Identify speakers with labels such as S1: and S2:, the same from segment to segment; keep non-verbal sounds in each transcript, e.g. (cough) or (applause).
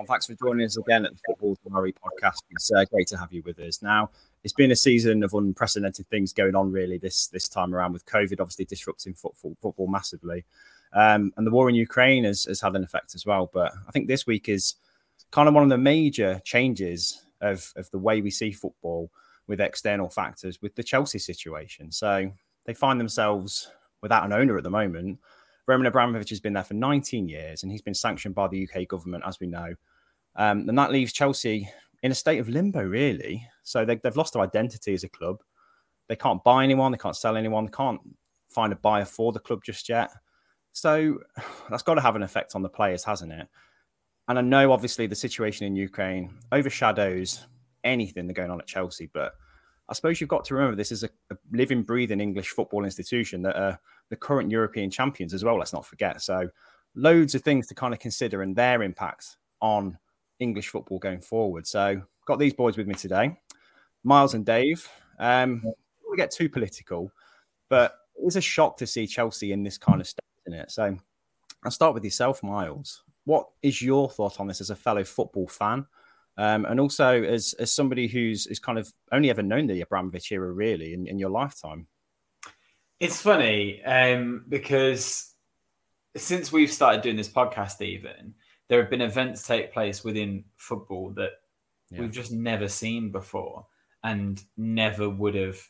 S1: everyone. Thanks for joining us again at the Football Diary podcast. It's uh, great to have you with us. Now, it's been a season of unprecedented things going on, really, this this time around with COVID obviously disrupting football, football massively. Um, and the war in Ukraine has, has had an effect as well. But I think this week is kind of one of the major changes of, of the way we see football with external factors with the Chelsea situation. So they find themselves without an owner at the moment. Roman Abramovich has been there for 19 years and he's been sanctioned by the UK government, as we know. Um, and that leaves Chelsea in a state of limbo, really. So they, have lost their identity as a club. They can't buy anyone, they can't sell anyone, they can't find a buyer for the club just yet. So that's got to have an effect on the players, hasn't it? And I know obviously the situation in Ukraine overshadows anything that's going on at Chelsea, but I suppose you've got to remember this is a, a living, breathing English football institution that are the current European champions as well. Let's not forget. So, loads of things to kind of consider and their impact on English football going forward. So, got these boys with me today, Myles and Dave. Um, we get too political, but it was a shock to see Chelsea in this kind of state in it. So, I'll start with yourself, Myles. What is your thought on this as a fellow football fan? Um, and also as as somebody who's is kind of only ever known the Abramovich era really in, in your lifetime.
S2: It's funny um, because since we've started doing this podcast, even there have been events take place within football that yeah. we've just never seen before and never would have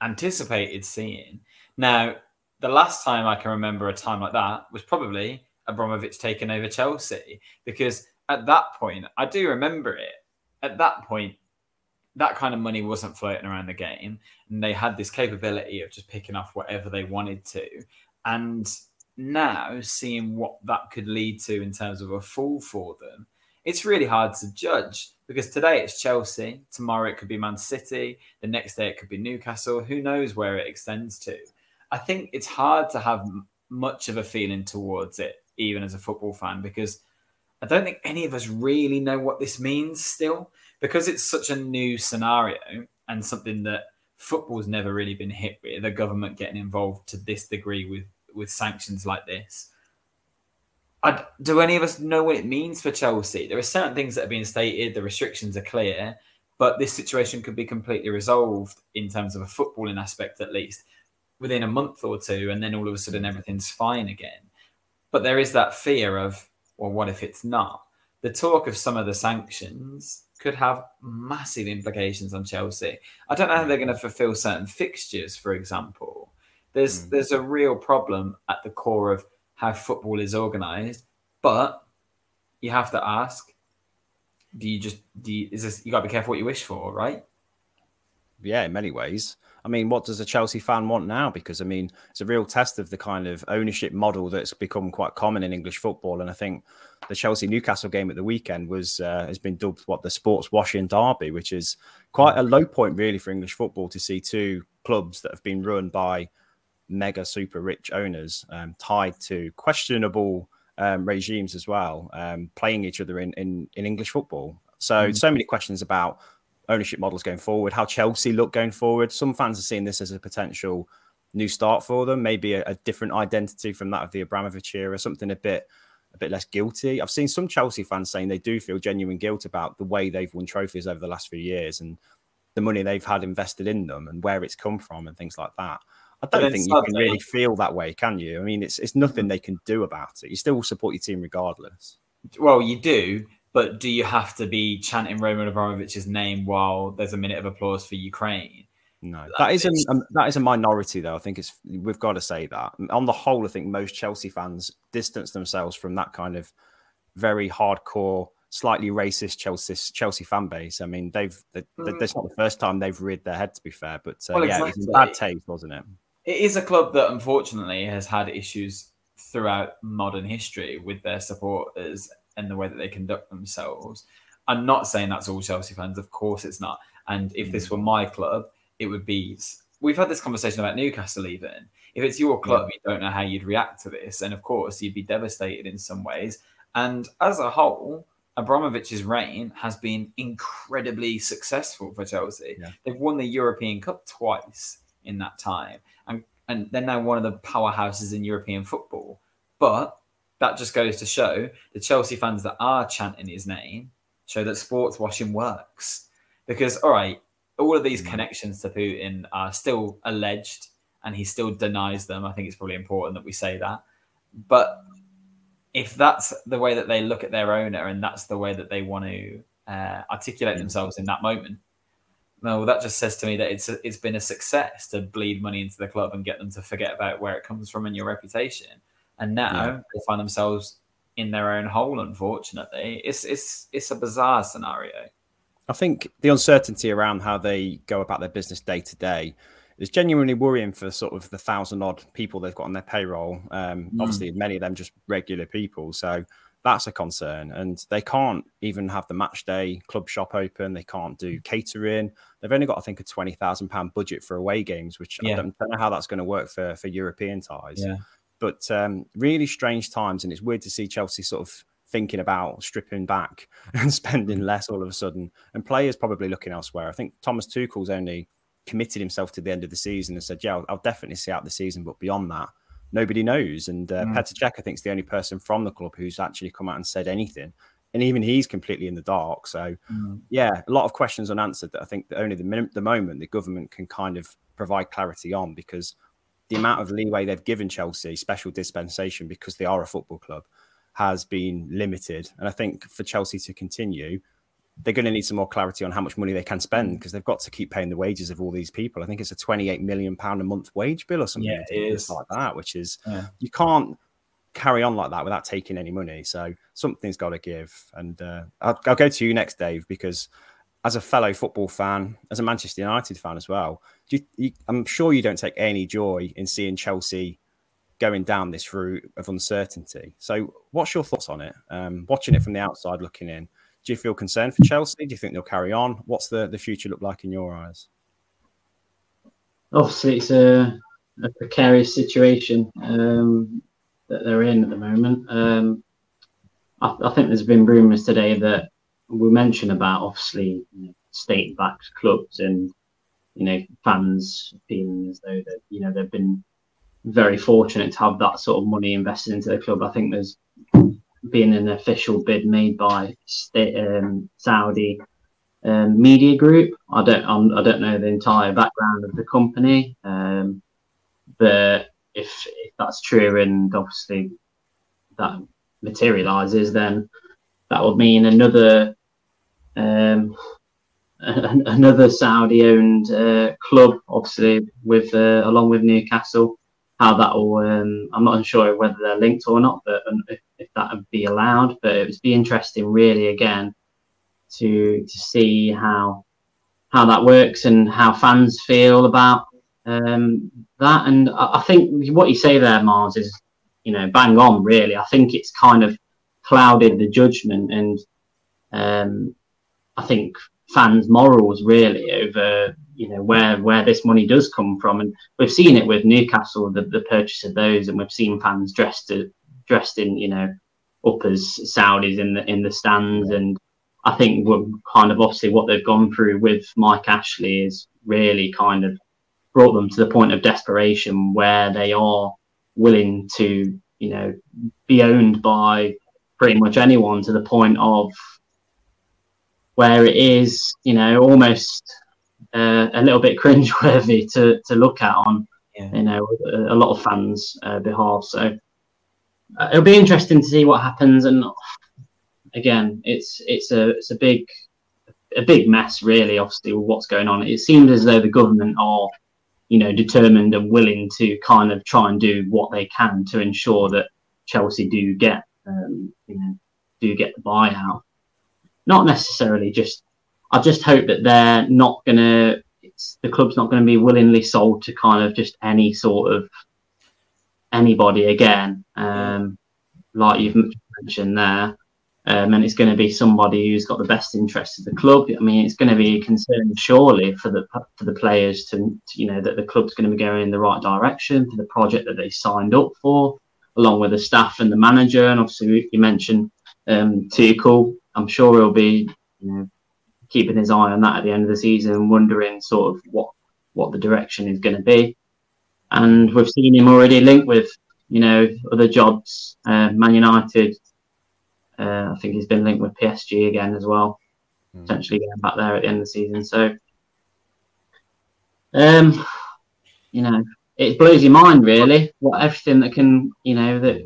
S2: anticipated seeing. Now, the last time I can remember a time like that was probably Abramovich taking over Chelsea because at that point, I do remember it. At that point, that kind of money wasn't floating around the game, and they had this capability of just picking off whatever they wanted to. And now, seeing what that could lead to in terms of a fall for them, it's really hard to judge because today it's Chelsea, tomorrow it could be Man City, the next day it could be Newcastle. Who knows where it extends to? I think it's hard to have much of a feeling towards it, even as a football fan, because I don't think any of us really know what this means still because it's such a new scenario and something that football's never really been hit with. The government getting involved to this degree with with sanctions like this. I, do any of us know what it means for Chelsea? There are certain things that are being stated. The restrictions are clear, but this situation could be completely resolved in terms of a footballing aspect, at least within a month or two, and then all of a sudden mm. everything's fine again. But there is that fear of well, what if it's not? The talk of some of the sanctions could have massive implications on Chelsea. I don't know how mm. they're going to fulfill certain fixtures, for example. There's mm. there's a real problem at the core of how football is organised, but you have to ask: Do you just do? You, is this you got to be careful what you wish for, right?
S1: Yeah, in many ways. I mean, what does a Chelsea fan want now? Because I mean, it's a real test of the kind of ownership model that's become quite common in English football. And I think the Chelsea Newcastle game at the weekend was uh, has been dubbed what the sports washing derby, which is quite a low point really for English football to see two clubs that have been run by mega super rich owners um, tied to questionable um, regimes as well, um, playing each other in, in, in English football. So, mm. so many questions about ownership models going forward, how Chelsea look going forward. Some fans are seeing this as a potential new start for them, maybe a, a different identity from that of the Abramovich era, something a bit a bit less guilty. I've seen some Chelsea fans saying they do feel genuine guilt about the way they've won trophies over the last few years and the money they've had invested in them and where it's come from and things like that. I don't think you can really feel that way, can you? I mean, it's it's nothing they can do about it. You still support your team regardless.
S2: Well, you do, but do you have to be chanting Roman Abramovich's name while there's a minute of applause for Ukraine?
S1: No, that is a, a, that is a minority though. I think it's we've got to say that. On the whole, I think most Chelsea fans distance themselves from that kind of very hardcore, slightly racist Chelsea Chelsea fan base. I mean, they've they, mm. that's not the first time they've reared their head. To be fair, but uh, well, yeah, exactly. it's bad taste, wasn't it?
S2: It is a club that unfortunately has had issues throughout modern history with their supporters and the way that they conduct themselves. I'm not saying that's all Chelsea fans. Of course, it's not. And if this mm. were my club, it would be. We've had this conversation about Newcastle. Even if it's your club, yeah. you don't know how you'd react to this, and of course, you'd be devastated in some ways. And as a whole, Abramovich's reign has been incredibly successful for Chelsea. Yeah. They've won the European Cup twice in that time, and and they're now one of the powerhouses in European football. But that just goes to show the Chelsea fans that are chanting his name show that sports washing works. Because, all right, all of these mm. connections to Putin are still alleged and he still denies them. I think it's probably important that we say that. But if that's the way that they look at their owner and that's the way that they want to uh, articulate mm. themselves in that moment, well, that just says to me that it's a, it's been a success to bleed money into the club and get them to forget about where it comes from and your reputation. And now yeah. they find themselves in their own hole. Unfortunately, it's it's it's a bizarre scenario.
S1: I think the uncertainty around how they go about their business day to day is genuinely worrying for sort of the thousand odd people they've got on their payroll. Um, mm. Obviously, many of them just regular people. So that's a concern. And they can't even have the match day club shop open. They can't do catering. They've only got, I think, a twenty thousand pound budget for away games, which yeah. I don't, don't, know how that's going to work for for European ties. Yeah. But um, really strange times, and it's weird to see Chelsea sort of thinking about stripping back (laughs) and spending less all of a sudden, and players probably looking elsewhere. I think Thomas Tuchel's only committed himself to the end of the season and said, "Yeah, I'll, I'll definitely see out the season, but beyond that." Nobody knows. And uh, mm. Petr Cech, I think, is the only person from the club who's actually come out and said anything. And even he's completely in the dark. So, mm. yeah, a lot of questions unanswered that I think that only the, the moment the government can kind of provide clarity on because the amount of leeway they've given Chelsea, special dispensation because they are a football club, has been limited. And I think for Chelsea to continue, they're going to need some more clarity on how much money they can spend because they've got to keep paying the wages of all these people. I think it's a 28 million pound a month wage bill or something
S2: yeah, it is.
S1: like that, which is yeah. you can't carry on like that without taking any money. So something's got to give. And uh, I'll, I'll, go to you next, Dave, because as a fellow football fan, as a Manchester United fan as well, you, you, I'm sure you don't take any joy in seeing Chelsea going down this route of uncertainty. So, what's your thoughts on it? Um, watching it from the outside, looking in do you feel concerned for Chelsea? Do you think they'll carry on? What's the, the future look like in your eyes?
S3: Obviously, it's a, a precarious situation um, that they're in at the moment. Um, I, I, think there's been rumours today that we mentioned about obviously you know, state-backed clubs and you know fans feeling as though that you know they've been very fortunate to have that sort of money invested into the club. I think there's being an official bid made by state, um, Saudi um, media group. I don't I'm, I do not know the entire background of the company, um, but if, if that's true and obviously that materializes, then that would mean another um, another Saudi-owned uh, club, obviously with uh, along with Newcastle, how that will. Um, I'm not sure whether they're linked or not, but if, that would be allowed. But it would be interesting, really, again, to to see how how that works and how fans feel about um, that. And I, I think what you say there, Mars, is you know bang on. Really, I think it's kind of clouded the judgment, and um, I think fans' morals really over you know where where this money does come from, and we've seen it with Newcastle, the, the purchase of those, and we've seen fans dressed dressed in you know up as Saudis in the in the stands, and I think we're kind of obviously what they've gone through with Mike Ashley is really kind of brought them to the point of desperation where they are willing to you know be owned by pretty much anyone to the point of where it is, you know, almost uh, a little bit (laughs) cringeworthy to to look at on yeah. you know a, lot of fans' uh, behalf. So uh, it'll be interesting to see what happens. And again, it's it's a it's a big a big mess, really. Obviously, with what's going on, it seems as though the government are you know determined and willing to kind of try and do what they can to ensure that Chelsea do get um, you know do get the buyout. Not necessarily just I just hope that they're not going to, the club's not going to be willingly sold to kind of just any sort of anybody again, um, like you've mentioned there. Um, and it's going to be somebody who's got the best interest of the club. I mean, it's going to be a concern surely for the for the players to, to, you know that the club's going to be going in the right direction for the project that they signed up for, along with the staff and the manager. And obviously, you mentioned um, Tuchel. I'm sure he'll be you know keeping his eye on that at the end of the season, wondering sort of what what the direction is going to be. And we've seen him already linked with you know, other jobs. Uh, Man United, uh, I think he's been linked with PSG again as well, mm. potentially getting back there at the end of the season. So, um, you know, it blows your mind really what everything that can, you know, that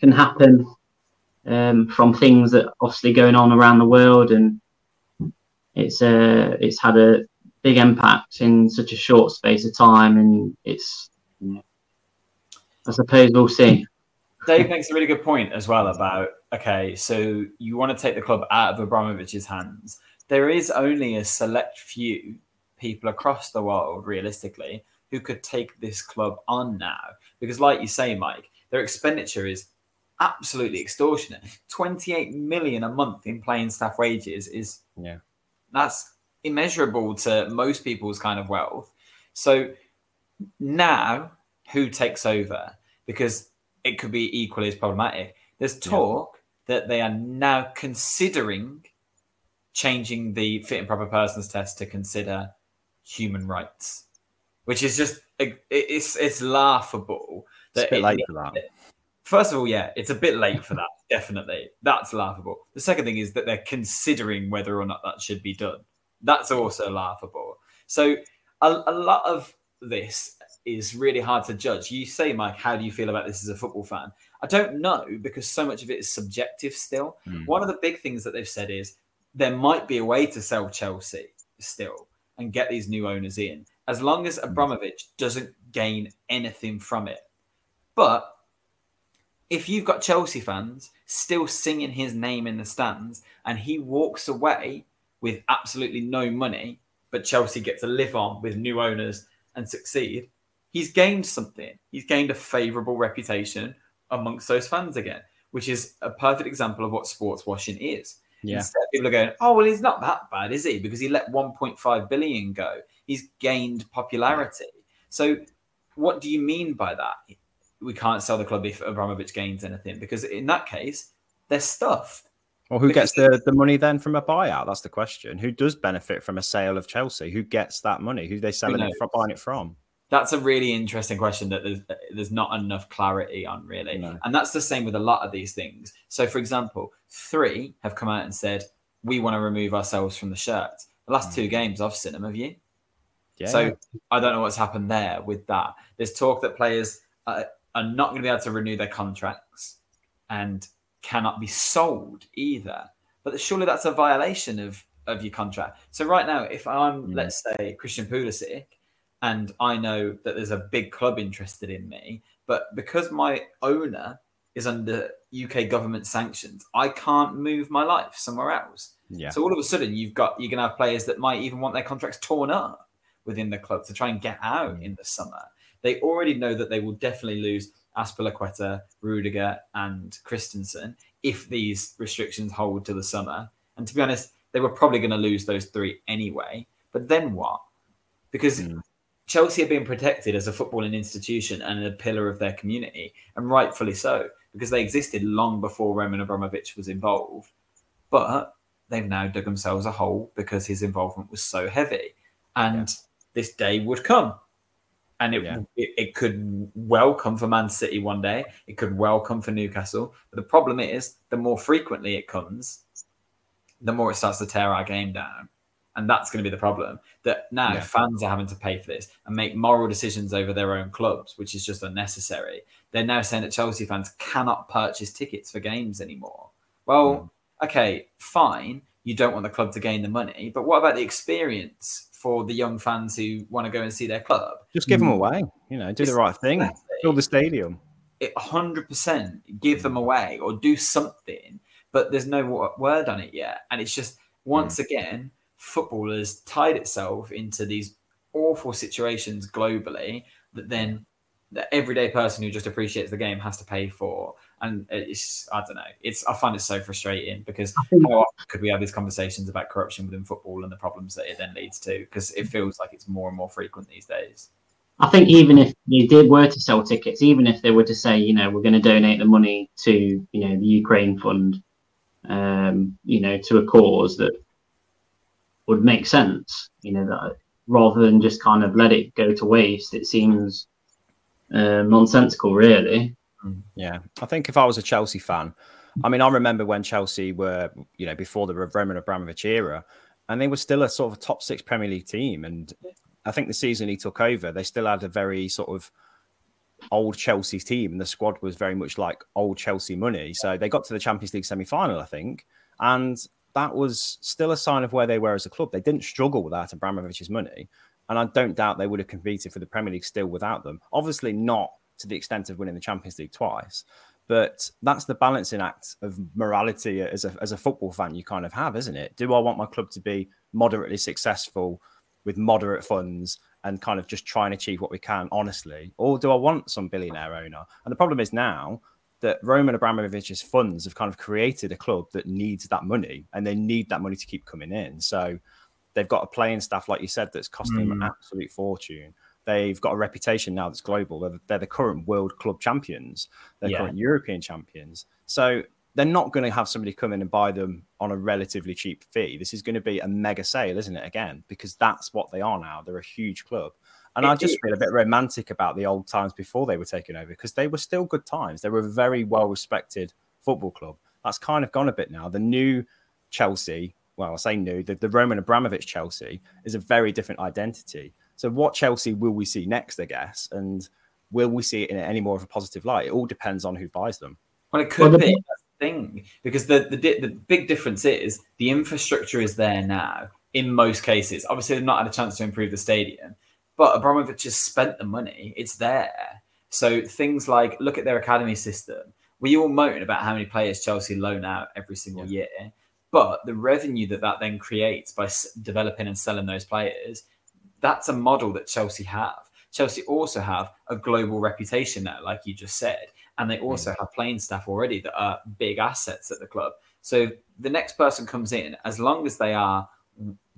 S3: can happen um, from things that obviously going on around the world, and it's uh, it's had a big impact in such a short space of time, and it's you know, I suppose we'll see.
S2: Dave makes a really good point as well about okay, so you want to take the club out of Abramovich's hands. There is only a select few people across the world, realistically, who could take this club on now. Because, like you say, Mike, their expenditure is absolutely extortionate. 28 million a month in playing staff wages is
S1: yeah,
S2: that's immeasurable to most people's kind of wealth. So now who takes over? Because it could be equally as problematic. There's talk yeah. that they are now considering changing the fit and proper persons test to consider human rights, which is just it's it's laughable.
S1: That it's a bit late for that.
S2: First of all, yeah, it's a bit late for that. Definitely, that's laughable. The second thing is that they're considering whether or not that should be done. That's also laughable. So a, a lot of this is really hard to judge. You say, Mike, how do you feel about this as a football fan? I don't know because so much of it is subjective still. Mm. One of the big things that they've said is there might be a way to sell Chelsea still and get these new owners in, as long as hmm. Abramovich doesn't gain anything from it. But if you've got Chelsea fans still singing his name in the stands and he walks away with absolutely no money, but Chelsea get to live on with new owners and succeed, he's gained something. He's gained a favourable reputation amongst those fans again, which is a perfect example of what sports washing is.
S1: Yeah.
S2: Instead, people are going, "Oh, well, he's not that bad, is he? Because he let 1.5 billion go. He's gained popularity." So, what do you mean by that? we can't sell the club if Abramovich gains anything because in that case they're stuffed.
S1: Well, who because gets the, the money then from a buyout? That's the question. Who does benefit from a sale of Chelsea? Who gets that money? Who they selling it from, buying it from?
S2: That's a really interesting question that there's there's not enough clarity on really, no. and that's the same with a lot of these things. So, for example, three have come out and said we want to remove ourselves from the shirt. The last mm. two games I've seen them, have you? Yeah. So I don't know what's happened there with that. There's talk that players uh, are not going to be able to renew their contracts and cannot be sold either. But surely that's a violation of, of your contract. So right now, if I'm, mm. let's say, Christian Pulisic, and I know that there's a big club interested in me, but because my owner is under UK government sanctions, I can't move my life somewhere else.
S1: Yeah.
S2: So all of a sudden, you've got you're going to have players that might even want their contracts torn up within the club to try and get out mm. in the summer they already know that they will definitely lose Azpilicueta, Rudiger, and Christensen if these restrictions hold to the summer. And to be honest, they were probably going to lose those three anyway. But then what? Because mm. Chelsea are being protected as a footballing institution and a pillar of their community, and rightfully so, because they existed long before Roman Abramovich was involved. But they've now dug themselves a hole because his involvement was so heavy. And yeah. this day would come and it, yeah. it, it could well come for Man City one day. It could well come for Newcastle. But the problem is, the more frequently it comes, the more it starts to tear our game down, and that's going to be the problem. That now yeah. fans are having to pay for this and make moral decisions over their own clubs, which is just unnecessary. They're now saying that Chelsea fans cannot purchase tickets for games anymore. Well, mm. okay, fine. You don't want the club to gain the money, but what about the experience for the young fans who want to go and see their club.
S1: Just give them away. You know, do it's the right thing. Fill the stadium.
S2: hundred percent give them away or do something. But there's no word on it yet, and it's just once mm. again football has tied itself into these awful situations globally that then the everyday person who just appreciates the game has to pay for and it's I don't know. It's I find it so frustrating because how often could we have these conversations about corruption within football and the problems that it then leads to? Because it feels like it's more and more frequent these days.
S3: I think even if they did were to sell tickets, even if they were to say, you know, we're going to donate the money to, you know, the Ukraine fund, um, you know, to a cause that would make sense, you know, that rather than just kind of let it go to waste, it seems uh, nonsensical, really. Mm.
S1: Yeah, I think if I was a Chelsea fan, I mean, I remember when Chelsea were, you know, before the Roman Abramovich era, and they were still a sort of a top six Premier League team. And I think the season he took over, they still had a very sort of old Chelsea team, and the squad was very much like old Chelsea money. So they got to the Champions League semi final, I think, and that was still a sign of where they were as a club. They didn't struggle without Abramovich's money, and I don't doubt they would have competed for the Premier League still without them. Obviously, not to the extent of winning the Champions League twice, but that's the balancing act of morality as a, as a football fan you kind of have, isn't it? Do I want my club to be moderately successful with moderate funds and kind of just try and achieve what we can honestly? Or do I want some billionaire owner? And the problem is now that Roman Abramovich's funds have kind of created a club that needs that money and they need that money to keep coming in. So they've got a playing staff, like you said, that's costing mm. them an absolute fortune. They've got a reputation now that's global. They're, they're the current world club champions. They're yeah. current European champions. So they're not going to have somebody come in and buy them on a relatively cheap fee. This is going to be a mega sale, isn't it? Again, because that's what they are now. They're a huge club. And it, I just feel a bit romantic about the old times before they were taken over because they were still good times. They were a very well respected football club. That's kind of gone a bit now. The new Chelsea, well, I say new, the, the Roman Abramovich Chelsea is a very different identity. So, what Chelsea will we see next, I guess? And will we see it in any more of a positive light? It all depends on who buys them.
S2: Well, it could well, be thing because the, the the big difference is the infrastructure is there now in most cases. Obviously, they've not had a chance to improve the stadium, but Abramovich has spent the money. It's there. So things like look at their academy system. We all moan about how many players Chelsea loan out every single yeah. year, but the revenue that that then creates by developing and selling those players, that's a model that Chelsea have. Chelsea also have a global reputation now, like you just said and they also mm. have playing staff already that are big assets at the club. So the next person comes in, as long as they are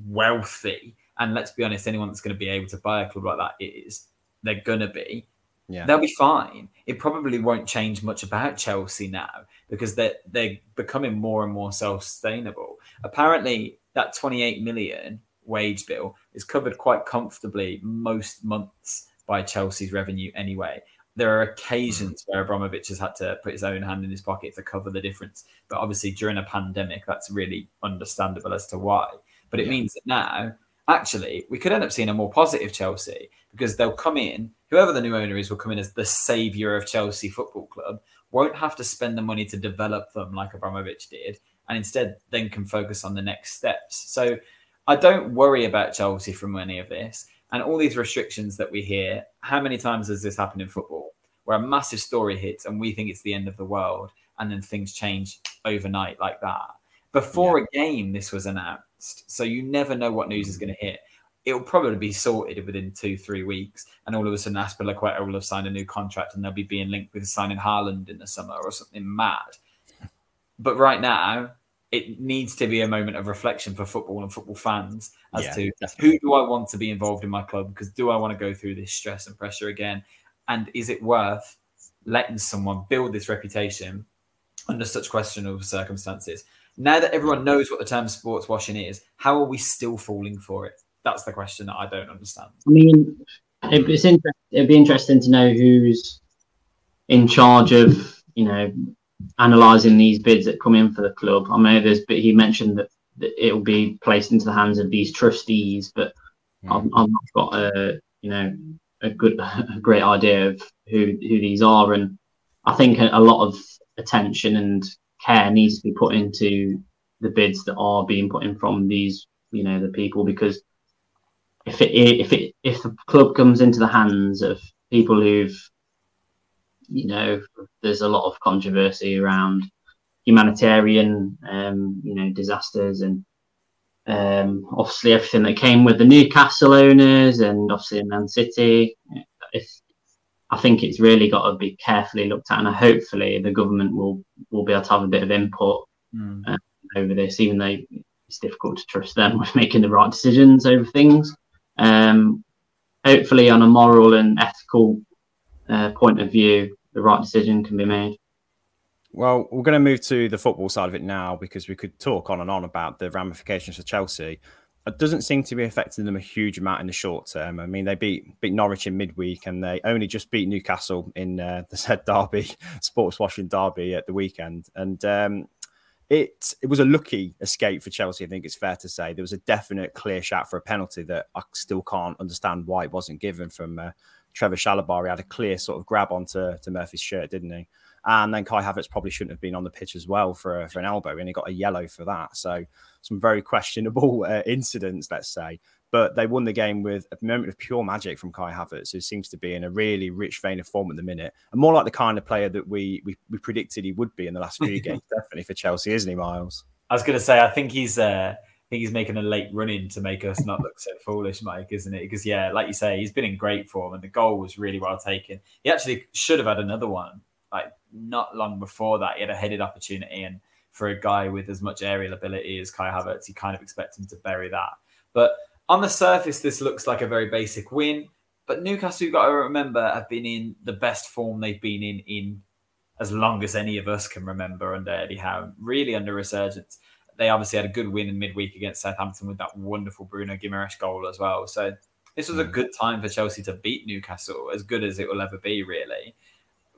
S2: wealthy, and let's be honest, anyone that's going to be able to buy a club like that is, they're going to be. Yeah. They'll be fine. It probably won't change much about Chelsea now because they're they're becoming more and more self-sustainable. Apparently, that 28 million wage bill is covered quite comfortably most months by Chelsea's revenue anyway. There are occasions where Abramovich has had to put his own hand in his pocket to cover the difference. But obviously, during a pandemic, that's really understandable as to why. But it yeah. means that now, actually, we could end up seeing a more positive Chelsea because they'll come in, whoever the new owner is, will come in as the savior of Chelsea Football Club, won't have to spend the money to develop them like Abramovich did, and instead then can focus on the next steps. So I don't worry about Chelsea from any of this. And all these restrictions that we hear, how many times has this happened in football? Where a massive story hits and we think it's the end of the world, and then things change overnight like that. Before yeah. a game, this was announced. So you never know what news is mm. going to hit. It'll probably be sorted within two, three weeks. And all of a sudden, Azpilicueta will have signed a new contract and they'll be being linked with signing Haaland in the summer or something mad. But right now, it needs to be a moment of reflection for football and football fans as yeah, to definitely. who do I want to be involved in my club? Because do I want to go through this stress and pressure again? And is it worth letting someone build this reputation under such questionable circumstances? Now that everyone knows what the term sports washing is how are we still falling for it? That's the question that I don't understand.
S3: I mean it's inter- it'd be interesting to know who's in charge of you know analysing these bids that come in for the club. I know there's, but he mentioned that, that it will be placed into the hands of these trustees, but mm. I've, I've not got a you know a good, (laughs) a great idea of who who these are, and I think a, a lot of attention and care needs to be put into the bids that are being put in from these you know the people because if it if it if the club comes into the hands of people who've you know, there's a lot of controversy around humanitarian, um, you know, disasters and um, obviously everything that came with the Newcastle owners and obviously Man City. If I think it's really got to be carefully looked at, and hopefully the government will will be able to have a bit of input mm. uh, over this, even though it's difficult to trust them with making the right decisions over things. Um, hopefully, on a moral and ethical uh, point of view, the right decision can be made.
S1: Well, we're going to move to the football side of it now because we could talk on and on about the ramifications for Chelsea. it doesn't seem to be affecting them a huge amount in the short term. I mean, they beat beat Norwich in midweek, and they only just beat Newcastle in uh, the said derby, (laughs) sports washing derby at the weekend, and um, it it was a lucky escape for Chelsea. I think it's fair to say there was a definite clear shot for a penalty that I still can't understand why it wasn't given from uh, Trevor Chalobah. He had a clear sort of grab onto to Murphy's shirt, didn't he? And then Kai Havertz probably shouldn't have been on the pitch as well for, for an elbow, and he got a yellow for that. So some very questionable uh, incidents, let's say. But they won the game with a moment of pure magic from Kai Havertz, who seems to be in a really rich vein of form at the minute, and more like the kind of player that we we, we predicted he would be in the last few (laughs) games, definitely for Chelsea, isn't he, Myles?
S2: I was going to say, I think he's. Uh... Think he's making a late run in to make us not look so foolish, Mike, isn't it? Because yeah, like you say, he's been in great form, and the goal was really well taken. He actually should have had another one, like not long before that, he had a headed opportunity, and for a guy with as much aerial ability as Kai Havertz, you kind of expect him to bury that. But on the surface, this looks like a very basic win. But Newcastle, you've got to remember, have been in the best form they've been in in as long as any of us can remember under Eddie Howe. Really under resurgence. They obviously had a good win in midweek against Southampton with that wonderful Bruno Guimaraes goal as well. So this was a mm. good time for Chelsea to beat Newcastle, as good as it will ever be, really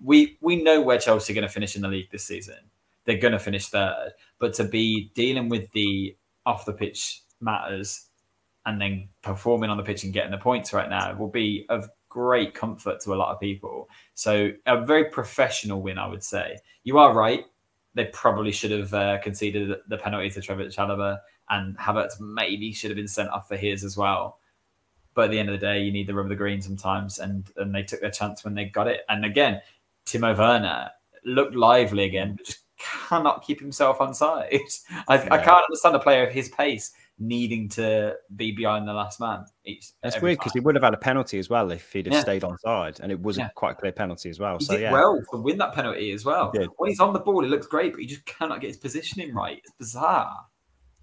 S2: we we know where Chelsea are going to finish in the league this season. They're going to finish third, but to be dealing with the off the pitch matters and then performing on the pitch and getting the points right now will be of great comfort to a lot of people. So a very professional win, I would say. You are right. They probably should have uh, conceded the penalty to Trevor Chalobah, and Havertz maybe should have been sent off for his as well. But at the end of the day, you need the rub of the green sometimes, and and they took their chance when they got it. And again, Timo Werner looked lively again, but just cannot keep himself on side. (laughs) I, yeah. I can't understand a player of his pace needing to be behind the last man.
S1: Each, That's weird because he would have had a penalty as well if he'd have yeah. stayed on side, and it was yeah. quite a clear penalty as well.
S2: He
S1: so yeah,
S2: well to win that penalty as well. When he's on the ball, he looks great, but he just cannot get his positioning right. It's bizarre.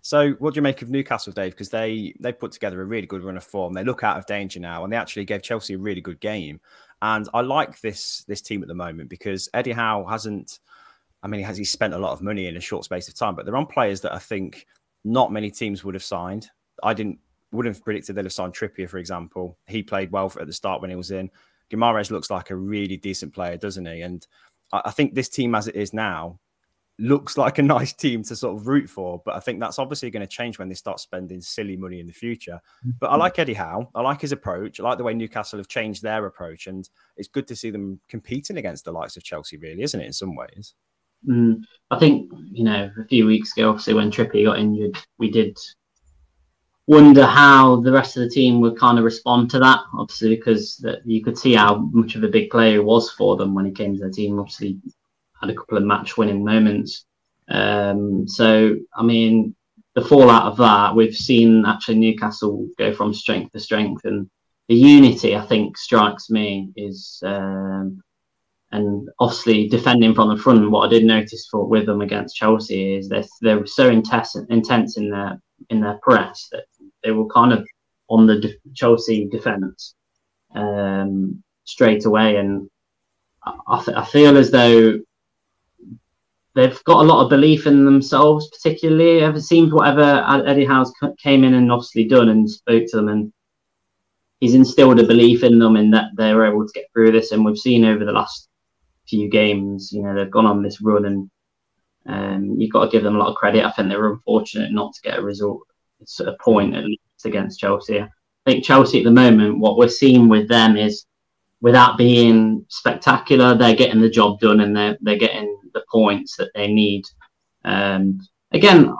S1: So, what do you make of Newcastle, Dave? Because they they put together a really good run of form. They look out of danger now, and they actually gave Chelsea a really good game. And I like this this team at the moment because Eddie Howe hasn't. I mean, has he spent a lot of money in a short space of time? But they're on players that I think not many teams would have signed. I didn't wouldn't have predicted they'd have signed Trippier, for example. He played well at the start when he was in. Guimaraes looks like a really decent player, doesn't he? And I think this team, as it is now, looks (laughs) like a nice team to sort of root for. But I think that's obviously going to change when they start spending silly money in the future. But I mm-hmm. like Eddie Howe. I like his approach. I like the way Newcastle have changed their approach. And it's good to see them competing against the likes of Chelsea, really, isn't it, in some ways?
S3: Mm, I think, you know, a few weeks ago, obviously, when Trippier got injured, we did wonder how the rest of the team would kind of respond to that. Obviously, because that you could see how much of a big player he was for them when he came to the team. Obviously, had a couple of match winning moments. Um, so, I mean, the fallout of that, we've seen actually Newcastle go from strength to strength. And the unity, I think, strikes me is, um, and obviously defending from the front. What I did notice for with them against Chelsea is they're, they're so intense, intense in their in their press that they were kind of on the de- Chelsea defence um, straight away. And I, th- I feel as though they've got a lot of belief in themselves, particularly. It seems whatever Eddie Howe's came in and obviously done and spoke to them, and he's instilled a belief in them in that they're able to get through this. And we've seen over the last few games, you know, they've gone on this run, and um, you've got to give them a lot of credit. I think they were unfortunate not to get a result, a point at least against Chelsea. I think Chelsea at the moment, what we're seeing with them is without being spectacular, they're getting the job done and they're they're getting the points that they need. Um, again,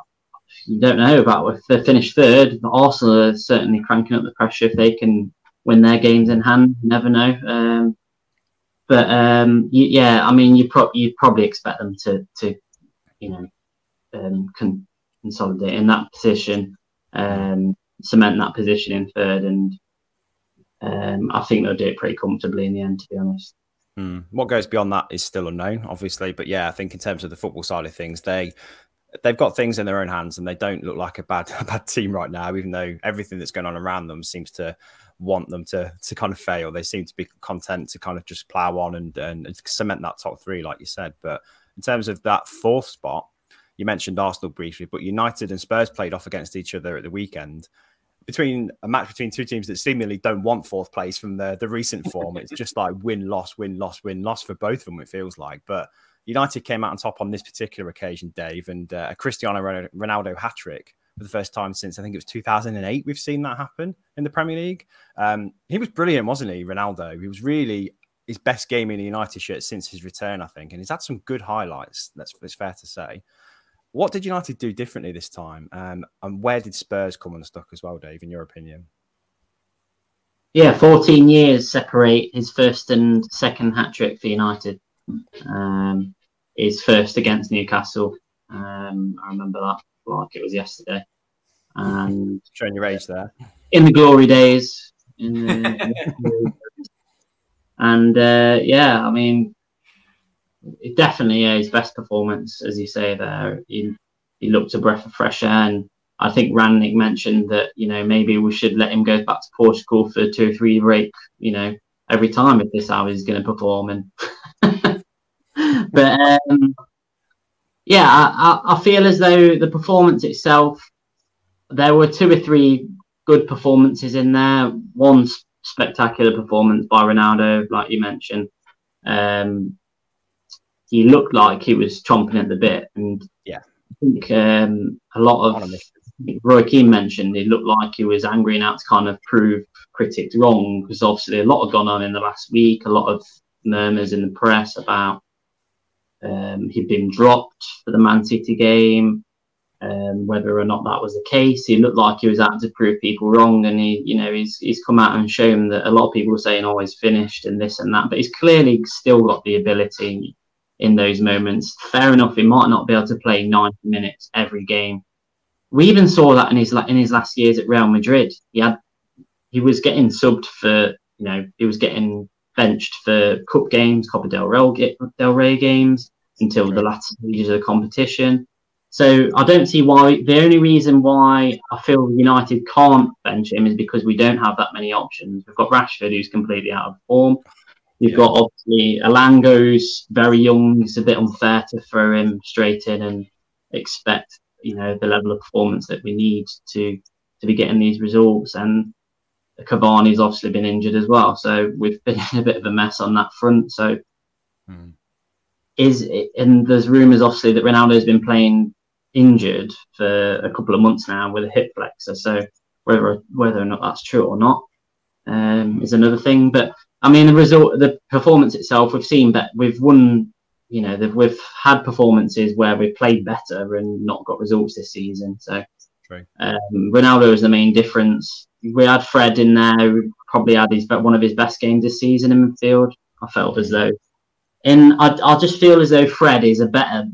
S3: you don't know about if they finish third. Arsenal are certainly cranking up the pressure if they can win their games in hand. Never know. Um, but um, you, yeah, I mean, you pro- you probably expect them to to you know um, con- consolidate in that position, um, cement that position in third, and um, I think they'll do it pretty comfortably in the end. To be honest.
S1: Mm. What goes beyond that is still unknown, obviously. But yeah, I think in terms of the football side of things, they they've got things in their own hands, and they don't look like a bad (laughs) a bad team right now. Even though everything that's going on around them seems to want them to to kind of fail, they seem to be content to kind of just plow on and, and, and cement that top three, like you said. But in terms of that fourth spot, you mentioned Arsenal briefly, but United and Spurs played off against each other at the weekend. between a match between two teams that seemingly don't want fourth place from the the recent (laughs) form. It's just like win loss win loss win loss for both of them. It feels like, but United came out on top on this particular occasion, Dave, and uh, a Cristiano Ronaldo hat trick for the first time since I think it was 2008. We've seen that happen in the Premier League. Um, he was brilliant, wasn't he, Ronaldo? He was really his best game in the United shirt since his return, I think, and he's had some good highlights. That's it's fair to say. What did United do differently this time, um, and where did Spurs come unstuck as well, Dave? In your opinion?
S3: Yeah, 14 years separate his first and second hat trick for United. Um, his first against Newcastle. Um, I remember that like it was yesterday. And (laughs)
S1: showing your age there.
S3: In the glory days. In the, (laughs) and uh, yeah, I mean, it definitely yeah, his best performance, as you say there. He, he looked a breath of fresh air. And I think Rangnick mentioned that, you know, maybe we should let him go back to Portugal for two or three break, you know, every time if this how he's going to perform. And (laughs) but um, yeah, I, I feel as though the performance itself, there were two or three good performances in there. One spectacular performance by Ronaldo, like you mentioned. Um, he looked like he was chomping at the bit, and
S1: yeah,
S3: I think um, a lot of Roy Keane mentioned he looked like he was angry and out to kind of prove critics wrong because obviously a lot had gone on in the last week, a lot of murmurs in the press about um, he'd been dropped for the Man City game. Um, whether or not that was the case, he looked like he was out to prove people wrong, and he, you know, he's he's come out and shown that a lot of people were saying, "Oh, he's finished" and this and that, but he's clearly still got the ability in those moments. Fair enough, he might not be able to play 90 minutes every game. We even saw that in his in his last years at Real Madrid. He had he was getting subbed for, you know, he was getting benched for cup games, Copa del Rey, del Rey games until the latter stages of the competition. So I don't see why. The only reason why I feel United can't bench him is because we don't have that many options. We've got Rashford, who's completely out of form. You've yeah. got obviously Elanga's very young. It's a bit unfair to throw him straight in and expect you know the level of performance that we need to to be getting these results. And Cavani's obviously been injured as well, so we've (laughs) been in a bit of a mess on that front. So. Hmm. Is and there's rumours obviously that Ronaldo's been playing injured for a couple of months now with a hip flexor. So whether whether or not that's true or not um, is another thing. But I mean, the result, the performance itself, we've seen that we've won. You know, we've had performances where we've played better and not got results this season. So um, Ronaldo is the main difference. We had Fred in there, who probably had his one of his best games this season in midfield. I felt as though, and I, I just feel as though Fred is a better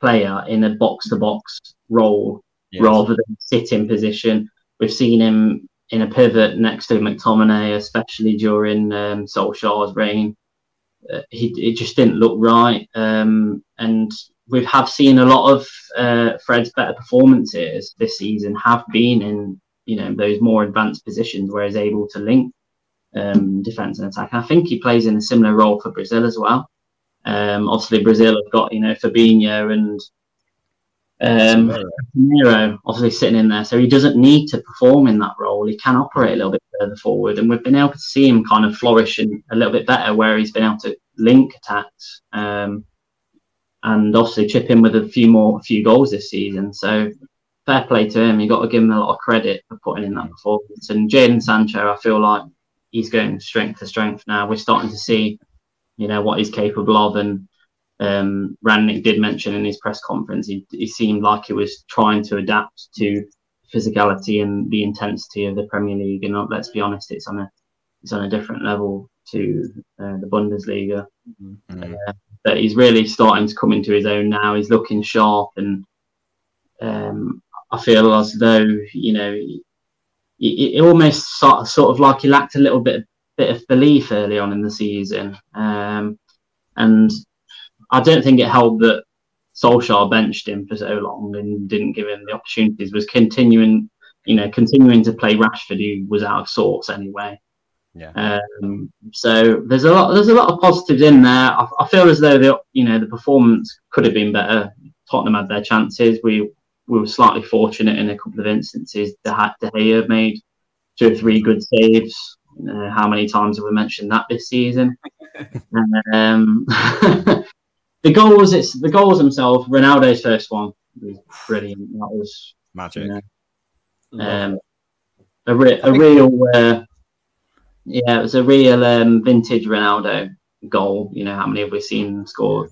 S3: player in a box to box role yes. rather than sit in position. We've seen him in a pivot next to McTominay, especially during um, Solskjaer's reign. Uh, he it just didn't look right, um, and we have seen a lot of uh, Fred's better performances this season have been in you know those more advanced positions where he's able to link um, defense and attack. I think he plays in a similar role for Brazil as well. Um, obviously, Brazil have got you know Fabinho and um, obviously sitting in there, so he doesn't need to perform in that role. He can operate a little bit further forward, and we've been able to see him kind of flourish in a little bit better where he's been able to link attacks um, and obviously chip in with a few more, a few goals this season. So fair play to him. You've got to give him a lot of credit for putting in that performance. And Jadon Sancho, I feel like he's going strength to strength now. We're starting to see you know what he's capable of. And um, Rangnick did mention in his press conference he, he seemed like he was trying to adapt to physicality and the intensity of the Premier League. And let's be honest, it's on a it's on a different level to uh, the Bundesliga. Mm-hmm. Uh, but he's really starting to come into his own now. He's looking sharp, and um, I feel as though you know. It, almost sort, sort of like he lacked a little bit bit of belief early on in the season. Um, and I don't think it helped that Solskjaer benched him for so long and didn't give him the opportunities. Was continuing, you know, continuing to play Rashford, who was out of sorts anyway.
S1: Yeah.
S3: Um, so there's a lot. There's a lot of positives in there. I, I, feel as though the you know the performance could have been better. Tottenham had their chances. We we were slightly fortunate in a couple of instances. De, De Gea made two or three good saves. Uh, how many times have we mentioned that this season? (laughs) um, (laughs) the goals, it's the goals themselves. Ronaldo's first one was brilliant. That was
S1: magic.
S3: You know, um, a, re- a real, uh, yeah, it was a real um, vintage Ronaldo goal. You know, how many have we seen score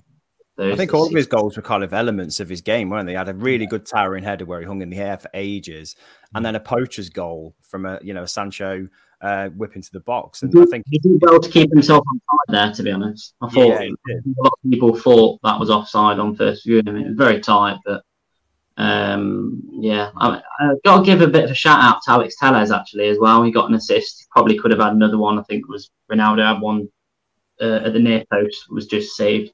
S1: I think all of his goals were kind of elements of his game, weren't they? He had a really good towering header where he hung in the air for ages, and then a poacher's goal from a you know a Sancho uh, whip into the box. And
S3: he,
S1: I think
S3: he did well to keep himself on side there. To be honest, I thought yeah, a lot of people thought that was offside on first view. I mean, it was very tight, but um, yeah, I, have got to give a bit of a shout out to Alex Telles actually as well. He got an assist. Probably could have had another one. I think was Ronaldo had one uh, at the near post was just saved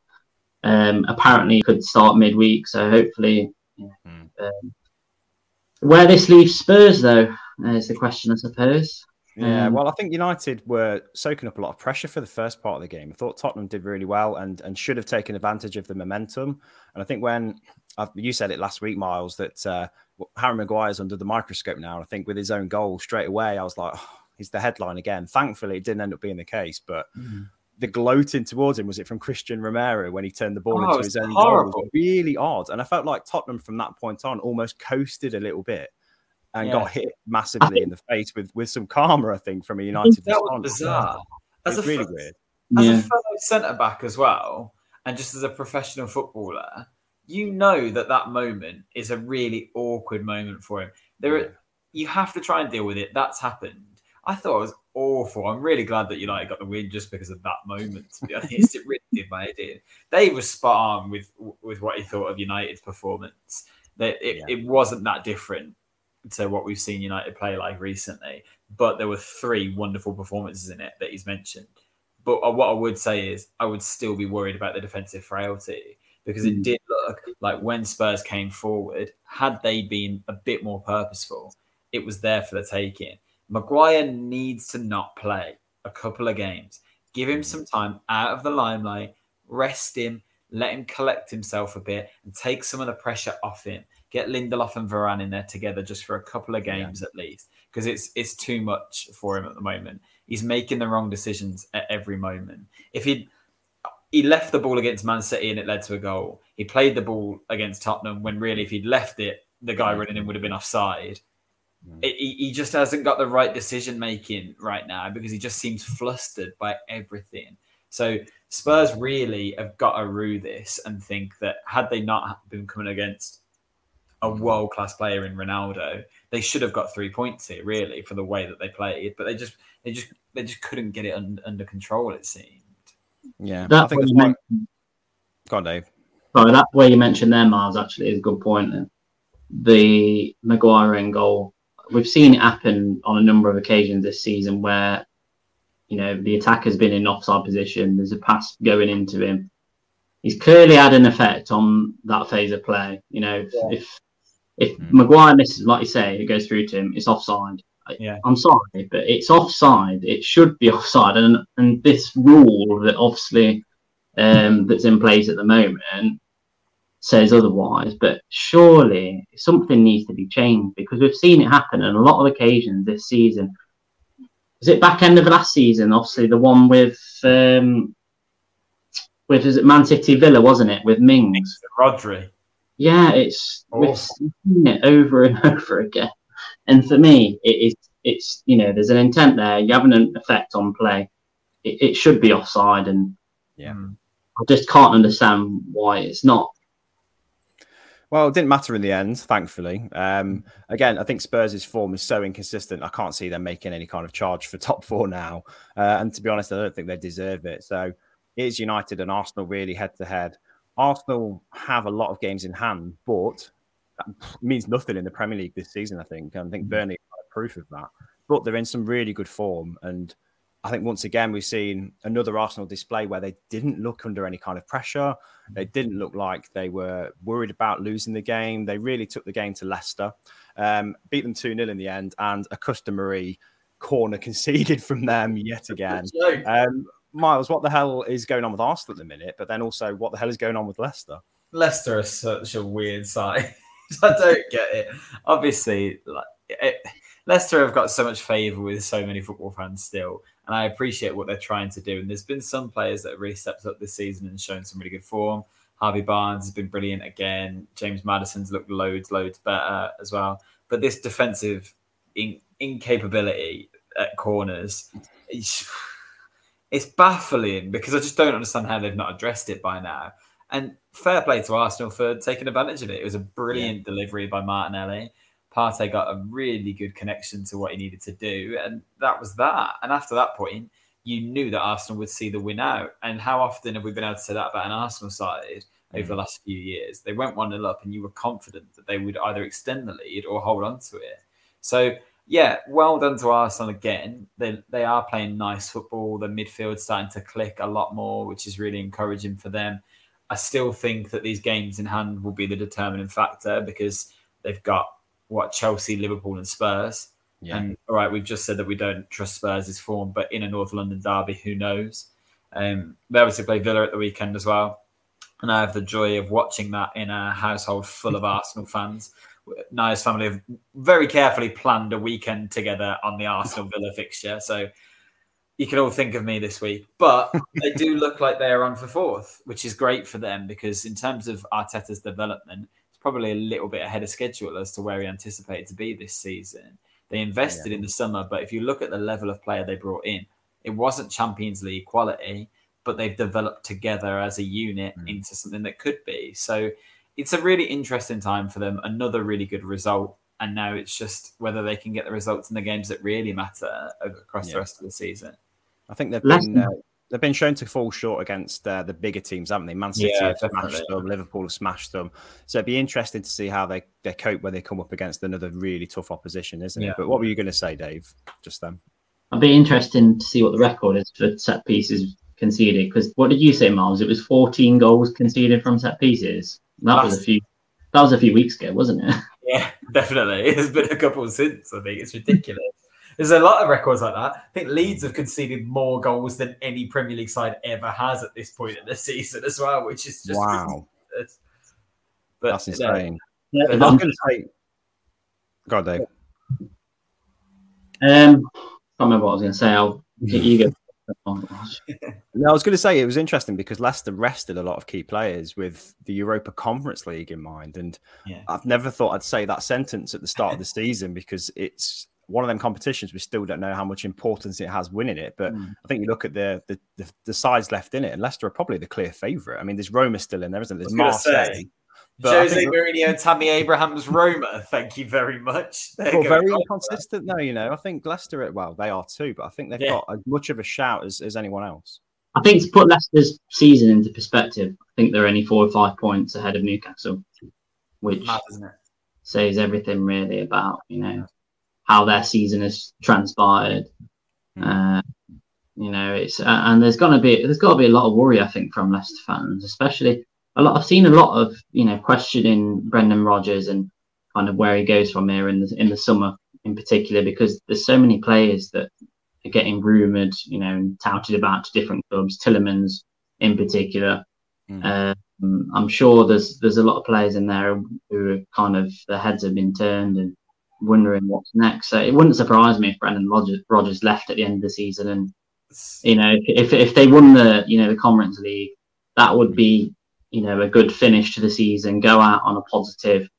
S3: um, apparently could start midweek. So hopefully, yeah. mm. um, where this leaves Spurs though is the question, I suppose.
S1: Yeah, um, well, I think United were soaking up a lot of pressure for the first part of the game. I thought Tottenham did really well and and should have taken advantage of the momentum. And I think when I've, you said it last week, Myles, that uh, Harry Maguire's under the microscope now. And I think with his own goal straight away, I was like, oh, he's the headline again. Thankfully, it didn't end up being the case, but. Mm the gloating towards him was it from Cristian Romero when he turned the ball oh, into his own horrible. goal? It was really odd, and I felt like Tottenham from that point on almost coasted a little bit and yeah. got hit massively think, in the face with with some karma. I think from a United
S2: that response. was bizarre.
S1: As a really weird.
S2: As yeah. a fellow centre back as well, and just as a professional footballer, you know that that moment is a really awkward moment for him. There, yeah. you have to try and deal with it. That's happened. I thought it was awful. I'm really glad that United got the win just because of that moment. To be honest, it really did my head in. Dave was spot on with with what he thought of United's performance. That it, yeah. it wasn't that different to what we've seen United play like recently, but there were three wonderful performances in it that he's mentioned. But uh, what I would say is, I would still be worried about the defensive frailty because it mm. did look like when Spurs came forward, had they been a bit more purposeful, it was there for the taking Maguire needs to not play a couple of games. Give him some time out of the limelight, rest him, let him collect himself a bit, and take some of the pressure off him. Get Lindelof and Varane in there together just for a couple of games yeah. at least, because it's it's too much for him at the moment. He's making the wrong decisions at every moment. If he he left the ball against Man City and it led to a goal. He played the ball against Tottenham when really, if he'd left it, the guy running in would have been offside. Mm. He, he just hasn't got the right decision making right now because he just seems flustered by everything. So Spurs really have got to rue this and think that had they not been coming against a world class player in Ronaldo, they should have got three points here, really, for the way that they played. But they just they just they just couldn't get it un, under control. It seemed.
S1: Yeah, that I think that's one. Go on, Dave.
S3: Sorry, that way you mentioned there, Myles, actually is a good point. The Maguire in goal we've seen it happen on a number of occasions this season where you know the attacker's been in offside position. There's a pass going into him. He's clearly had an effect on that phase of play. You know, yeah. if if mm. Maguire misses, like you say, it goes through to him. It's offside.
S2: Yeah.
S3: I'm sorry, but it's offside. It should be (laughs) offside, and and this rule that obviously um, that's in place at the moment says otherwise, but surely something needs to be changed because we've seen it happen on a lot of occasions this season. Was it back end of last season? Obviously, the one with um, with is it Man City Villa, wasn't it? With Mings,
S2: Rodri.
S3: Yeah, it's we've seen it over and (laughs) over again. And for me, it is it's you know there's an intent there. You have an effect on play. It, it should be offside, and
S1: yeah,
S3: I just can't understand why it's not.
S1: Well, it didn't matter in the end, thankfully. Um, again, I think Spurs' form is so inconsistent. I can't see them making any kind of charge for (laughs) top four now. Uh, and to be honest, I don't think they deserve it. So it is United and Arsenal really head to head. Arsenal have a lot of games in hand, but that means nothing in the Premier League this season, I think. And I think mm. Burnley are proof of that. But they're in some really good form. And I think once again we've seen another Arsenal display where they didn't look under any kind of pressure. They didn't look like they were worried about losing the game. They really took the game to Leicester, um, beat them 2 0 in the end, and a customary corner (laughs) conceded from them yet again. Um, Myles, what the hell is going on with Arsenal at the minute? But then also, what the hell is going on with Leicester?
S2: Leicester is such a weird side. (laughs) I don't get it. Obviously, like it, Leicester have got so much favour with so many football fans still, and I appreciate what they're trying to do. And there's been some players that have really stepped up this season and shown some really good form. Harvey Barnes has been brilliant again. James Maddison's looked loads, loads better as well. But this defensive in, incapability at corners, it's, baffling because I just don't understand how they've not addressed it by now. And fair play to Arsenal for taking advantage of it. It was a brilliant yeah. delivery by Martinelli. Partey got a really good connection to what he needed to do, and that was that. And after that point, you knew that Arsenal would see the win out. And how often have we been able to say that about an Arsenal side over the mm. last few years? They went 1 0 up, and you were confident that they would either extend the lead or hold on to it. So, yeah, well done to Arsenal again. They, they are playing nice football. The midfield's starting to click a lot more, which is really encouraging for them. I still think that these games in hand will be the determining factor because they've got what Chelsea, Liverpool, and Spurs. Yeah. And all right, we've just said that we don't trust Spurs' form, but in a North London derby, who knows? Um, they obviously play Villa at the weekend as well. And I have the joy of watching that in a household full of (laughs) Arsenal fans. Nia's family have very carefully planned a weekend together on the Arsenal (laughs) Villa fixture. So you can all think of me this week. But they do look like they are on for fourth, which is great for them because in terms of Arteta's development, it's probably a little bit ahead of schedule as to where he anticipated to be this season. They invested yeah. in the summer, but if you look at the level of player they brought in, it wasn't Champions League quality, but they've developed together as a unit mm. into something that could be. So it's a really interesting time for them. Another really good result. And now it's just whether they can get the results in the games that really matter across yeah. the rest of the season.
S1: I think they've been uh, they've been shown to fall short against uh, the bigger teams, haven't they? Man City yeah, have smashed them, Liverpool have smashed them. So it'd be interesting to see how they, they cope when they come up against another really tough opposition, isn't yeah. it? But what were you going to say, Dave? Just then.
S3: I'd be interesting to see what the record is for set pieces conceded. Because what did you say, Myles? It was 14 goals conceded from set pieces. That Last... was a few. That was a few weeks ago, wasn't it? (laughs)
S2: Yeah, definitely. (laughs) It's been a couple since. I think it's ridiculous. There's a lot of records like that. I think Leeds have conceded more goals than any Premier League side ever has at this point in the season as well, which is just
S1: wow. But, That's insane. Yeah, I'm going to say, God, Dave.
S3: Um, I can't remember what I was going to say. I'll you go. (laughs)
S1: no, I was going to say it was interesting because Leicester rested a lot of key players with the Europa Conference League in mind, and yeah. I've never thought I'd say that sentence at the start of the season because it's one of them competitions we still don't know how much importance it has winning it. But mm. I think you look at the, the, the the sides left in it, and Leicester are probably the clear favourite. I mean, there's Roma still in there, isn't there? There's Marseille.
S2: Jose Mourinho and Tammy Abraham's Roma. Thank you very much.
S1: Well, very inconsistent, though. You know, I think Leicester. Well, they are too, but I think they've yeah. got as much of a shout as, as anyone else.
S3: I think to put Leicester's season into perspective, I think they're only four or five points ahead of Newcastle, which Mad, says everything really about you know how their season has transpired. Mm. Uh, you know, it's uh, and there's gonna be there's got to be a lot of worry, I think, from Leicester fans, especially a lot. I've seen a lot of you know questioning Brendan Rodgers and kind of where he goes from here in the in the summer, in particular, because there's so many players that are getting rumored, you know, and touted about to different clubs. Tielemans, in particular. Mm. Um, I'm sure there's there's a lot of players in there who are kind of their heads have been turned and wondering what's next. So it wouldn't surprise me if Brendan Rodgers, Rodgers left at the end of the season, and you know, if if they won the you know the Conference League, that would be you know a good finish to the season. Go out on a positive.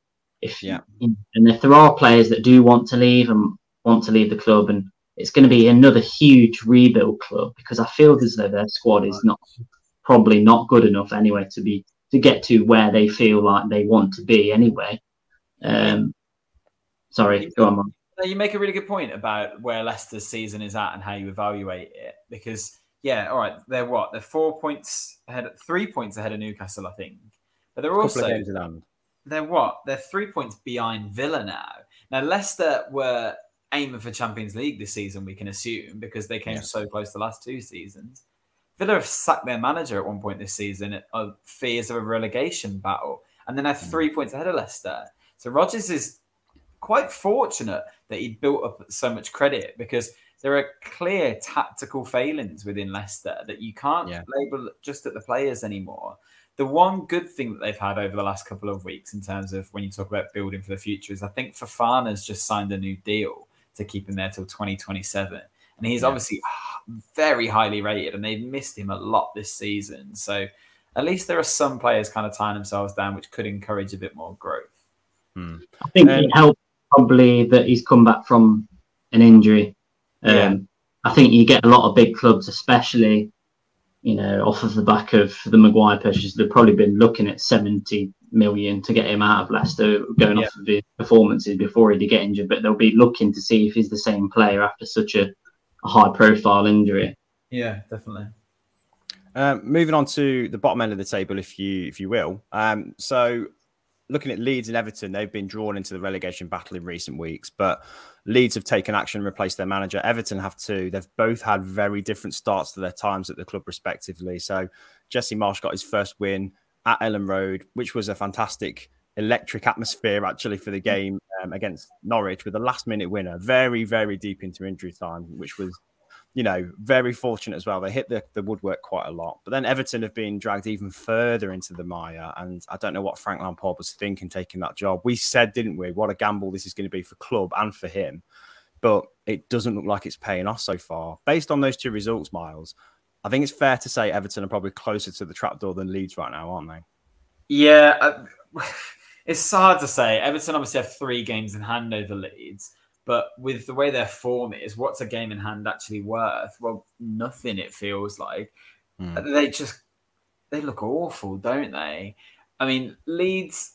S3: If yeah, and if there are players that do want to leave and want to leave the club, and it's going to be another huge rebuild club because I feel as though their squad is not probably not good enough anyway to be to get to where they feel like they want to be anyway. Um, Sorry, go on.
S2: You make a really good point about where Leicester's season is at and how you evaluate it. Because yeah, all right, they're what they're four points ahead, three points ahead of Newcastle, I think. But they're also they're what they're three points behind Villa now. Now Leicester were aiming for Champions League this season, we can assume, because they came yeah. so close the last two seasons. Villa have sacked their manager at one point this season of fears of a relegation battle, and then are hmm. three points ahead of Leicester. So Rodgers is quite fortunate that he built up so much credit because there are clear tactical failings within Leicester that you can't yeah. label just at the players anymore. the one good thing that they've had over the last couple of weeks in terms of when you talk about building for the future is I think Fofana's just signed a new deal to keep him there till 2027. And he's yeah. obviously very highly rated and they've missed him a lot this season. So at least there are some players kind of tying themselves down, which could encourage a bit more growth.
S3: Hmm. I think um, it helped probably that he's come back from an injury. Um, yeah. I think you get a lot of big clubs, especially you know, off of the back of the Maguire purchase, they've probably been looking at 70 million to get him out of Leicester, going yeah. off of his performances before he did get injured. But they'll be looking to see if he's the same player after such a, a high profile injury.
S2: Yeah, definitely.
S1: Um, moving on to the bottom end of the table, if you if you will. Um, so looking at Leeds and Everton, they've been drawn into the relegation battle in recent weeks, but Leeds have taken action and replaced their manager. Everton have too. They've both had very different starts to their times at the club, respectively. So Jesse Marsch got his first win at Elland Road, which was a fantastic electric atmosphere actually for the game um, against Norwich with a last minute winner, very, very deep into injury time, which was you know, very fortunate as well. They hit the, the woodwork quite a lot. But then Everton have been dragged even further into the mire. And I don't know what Frank Lampard was thinking taking that job. We said, didn't we, what a gamble this is going to be for club and for him. But it doesn't look like it's paying off so far. Based on those two results, Myles, I think it's fair to say Everton are probably closer to the trapdoor than Leeds right now, aren't they?
S2: Yeah. I, (laughs) it's hard to say. Everton obviously have three games in hand over Leeds. But with the way their form is, what's a game in hand actually worth? Well, nothing. It feels like mm. they just they look awful, don't they? I mean, Leeds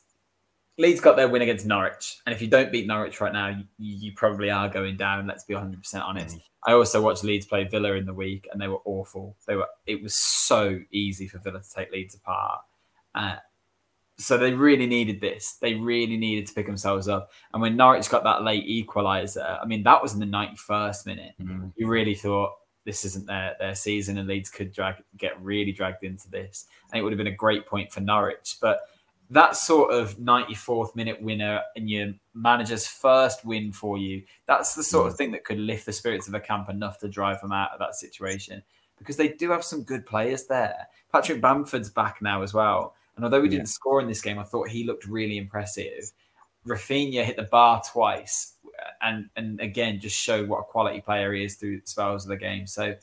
S2: Leeds got their win against Norwich, and if you don't beat Norwich right now, you, you probably are going down. Let's be 100 percent honest. Mm. I also watched Leeds play Villa in the week, and they were awful. They were. It was so easy for Villa to take Leeds apart. Uh, so they really needed this. They really needed to pick themselves up. And when Norwich got that late equaliser, I mean, that was in the 91st minute. Mm-hmm. You really thought this isn't their, their season and Leeds could drag get really dragged into this. And it would have been a great point for Norwich. But that sort of 94th minute winner and your manager's first win for you, that's the sort mm-hmm. of thing that could lift the spirits of a camp enough to drive them out of that situation. Because they do have some good players there. Patrick Bamford's back now as well. And although we didn't score in this game, I thought he looked really impressive. Rafinha hit the bar twice, and and again just showed what a quality player he is through spells of the game. So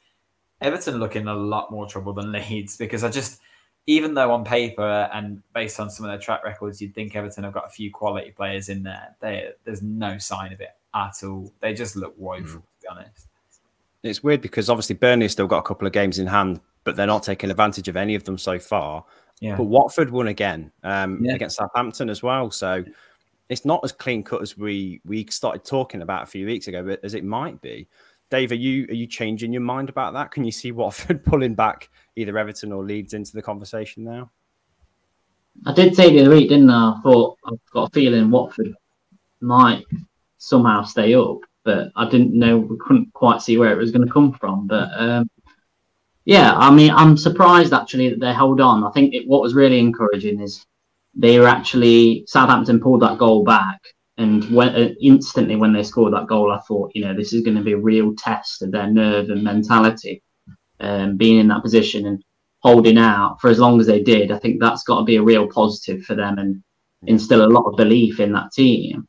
S2: Everton looking a lot more trouble than (laughs) Leeds because I just, even though on paper and based on some of their track records, you'd think Everton have got a few quality players in there. They, there's no sign of it at all. They just look woeful, mm. to be honest.
S1: It's weird because obviously Burnley still got a couple of games in hand, but they're not taking advantage of any of them so far. Yeah. But Watford won again um, yeah. against Southampton as well. So it's not as clean cut as we we started talking about a few weeks ago, but as it might be. Dave, are you are you changing your mind about that? Can you see Watford (laughs) pulling back either Everton or Leeds into the conversation now?
S3: I did say the other week, didn't I? I thought I've got a feeling Watford might somehow stay up, but I didn't know we couldn't quite see where it was going to come from. But um, yeah, I mean, I'm surprised actually that they held on. I think it, what was really encouraging is they were actually Southampton pulled that goal back, and when, uh, instantly when they scored that goal, I thought, you know, this is going to be a real test of their nerve and mentality, um, being in that position and holding out for as long as they did. I think that's got to be a real positive for them and instill a lot of belief in that team.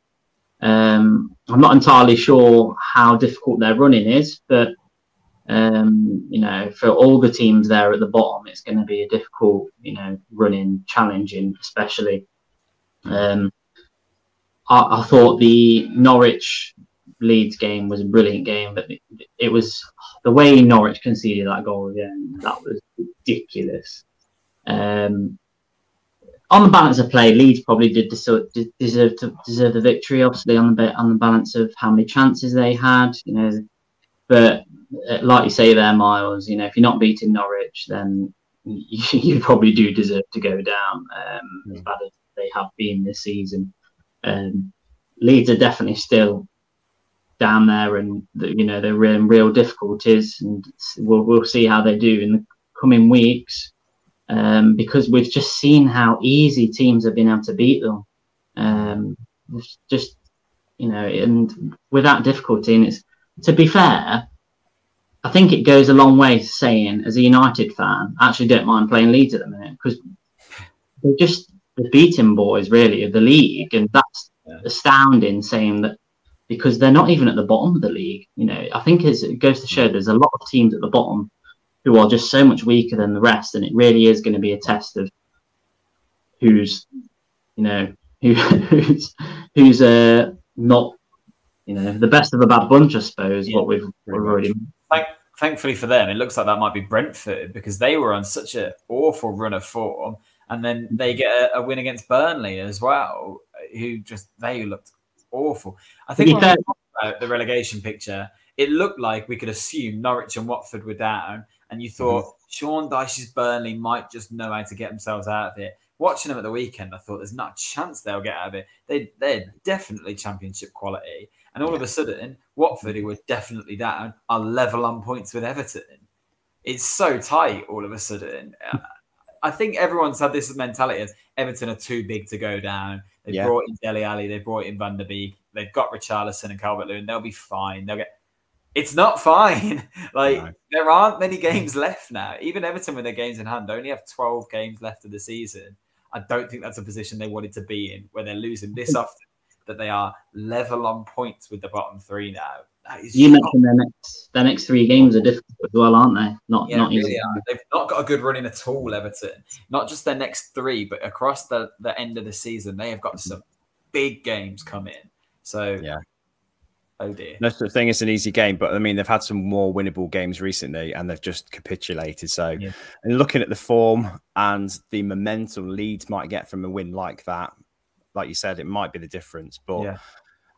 S3: Um, I'm not entirely sure how difficult their running is, but um, you know, for all the teams there at the bottom, it's going to be a difficult, you know, running, challenging, especially. Um, I, I, thought the Norwich Leeds game was a brilliant game, but it, was the way Norwich conceded that goal again. That was ridiculous. Um, on the balance of play, Leeds probably did deserve, deserve to deserve the victory. Obviously, on the on the balance of how many chances they had, you know, but uh, like you say there, Myles, you know, if you're not beating Norwich, then you, (laughs) you probably do deserve to go down um, as bad as they have been this season. Um, Leeds are definitely still down there, and you know they're in real difficulties, and we'll we'll see how they do in the coming weeks. Um, because we've just seen how easy teams have been able to beat them. Um, just you know, and without difficulty, and it's to be fair, I think it goes a long way saying, as a United fan, I actually don't mind playing Leeds at the minute because they're just the beating boys really of the league, and that's astounding. Saying that because they're not even at the bottom of the league. You know, I think it goes to show there's a lot of teams at the bottom who are just so much weaker than the rest, and it really is going to be a test of who's, you know, who, (laughs) who's who's uh, not, you know, the best of a bad bunch, I suppose. Yeah, what we've, we've already.
S2: Thank, thankfully for them, it looks like that might be Brentford because they were on such an awful run of form, and then they get a, a win against Burnley as well, who just they looked awful. I think yeah. about the relegation picture, it looked like we could assume Norwich and Watford were down, and you thought mm-hmm. Sean Dyche's Burnley might just know how to get themselves out of it. Watching them at the weekend, I thought there's not a chance they'll get out of it. They they're definitely championship quality, and all yeah. of a sudden, Watford, who were definitely down, are level on points with Everton. It's so tight all of a sudden. I think everyone's had this mentality of Everton are too big to go down. They yeah. brought in Dele Alli, they brought in Van der Beek, they've got Richarlison and Calvert Lewin. They'll be fine. They'll get. It's not fine. (laughs) like no. there aren't many games left now. Even Everton, with their games in hand, only have twelve games left of the season. I don't think that's a position they wanted to be in, where they're losing this (laughs) often that they are level on points with the bottom three now
S3: you mentioned their next their next three games are difficult as well, aren't they? Not
S2: yeah,
S3: not
S2: really They've not got a good running at all, Everton. Not just their next three, but across the, the end of the season, they have got some big games coming. So
S1: yeah.
S2: Oh dear.
S1: No such thing as an easy game, but I mean they've had some more winnable games recently and they've just capitulated. So yeah. and looking at the form and the momentum Leeds might get from a win like that, like you said, it might be the difference. But yeah.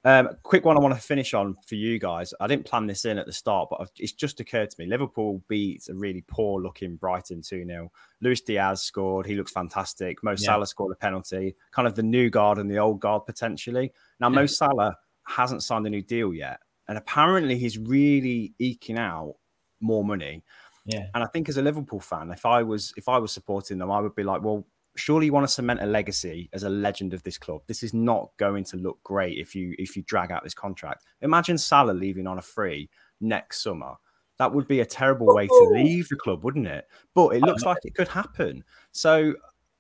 S1: Um, quick one I want to finish on for you guys. I didn't plan this in at the start, but it's just occurred to me. Liverpool beat a really poor looking Brighton 2 0. Luis Diaz scored. He looks fantastic. Mo yeah. Salah scored a penalty. Kind of the new guard and the old guard potentially. Now, yeah. Mo Salah hasn't signed a new deal yet. And apparently he's really eking out more money.
S2: Yeah.
S1: And I think as a Liverpool fan, if I was if I was supporting them, I would be like, well, surely you want to cement a legacy as a legend of this club. This is not going to look great if you if you drag out this contract. Imagine Salah leaving on a free next summer. That would be a terrible way to leave the club, wouldn't it? But it looks like it could happen. So,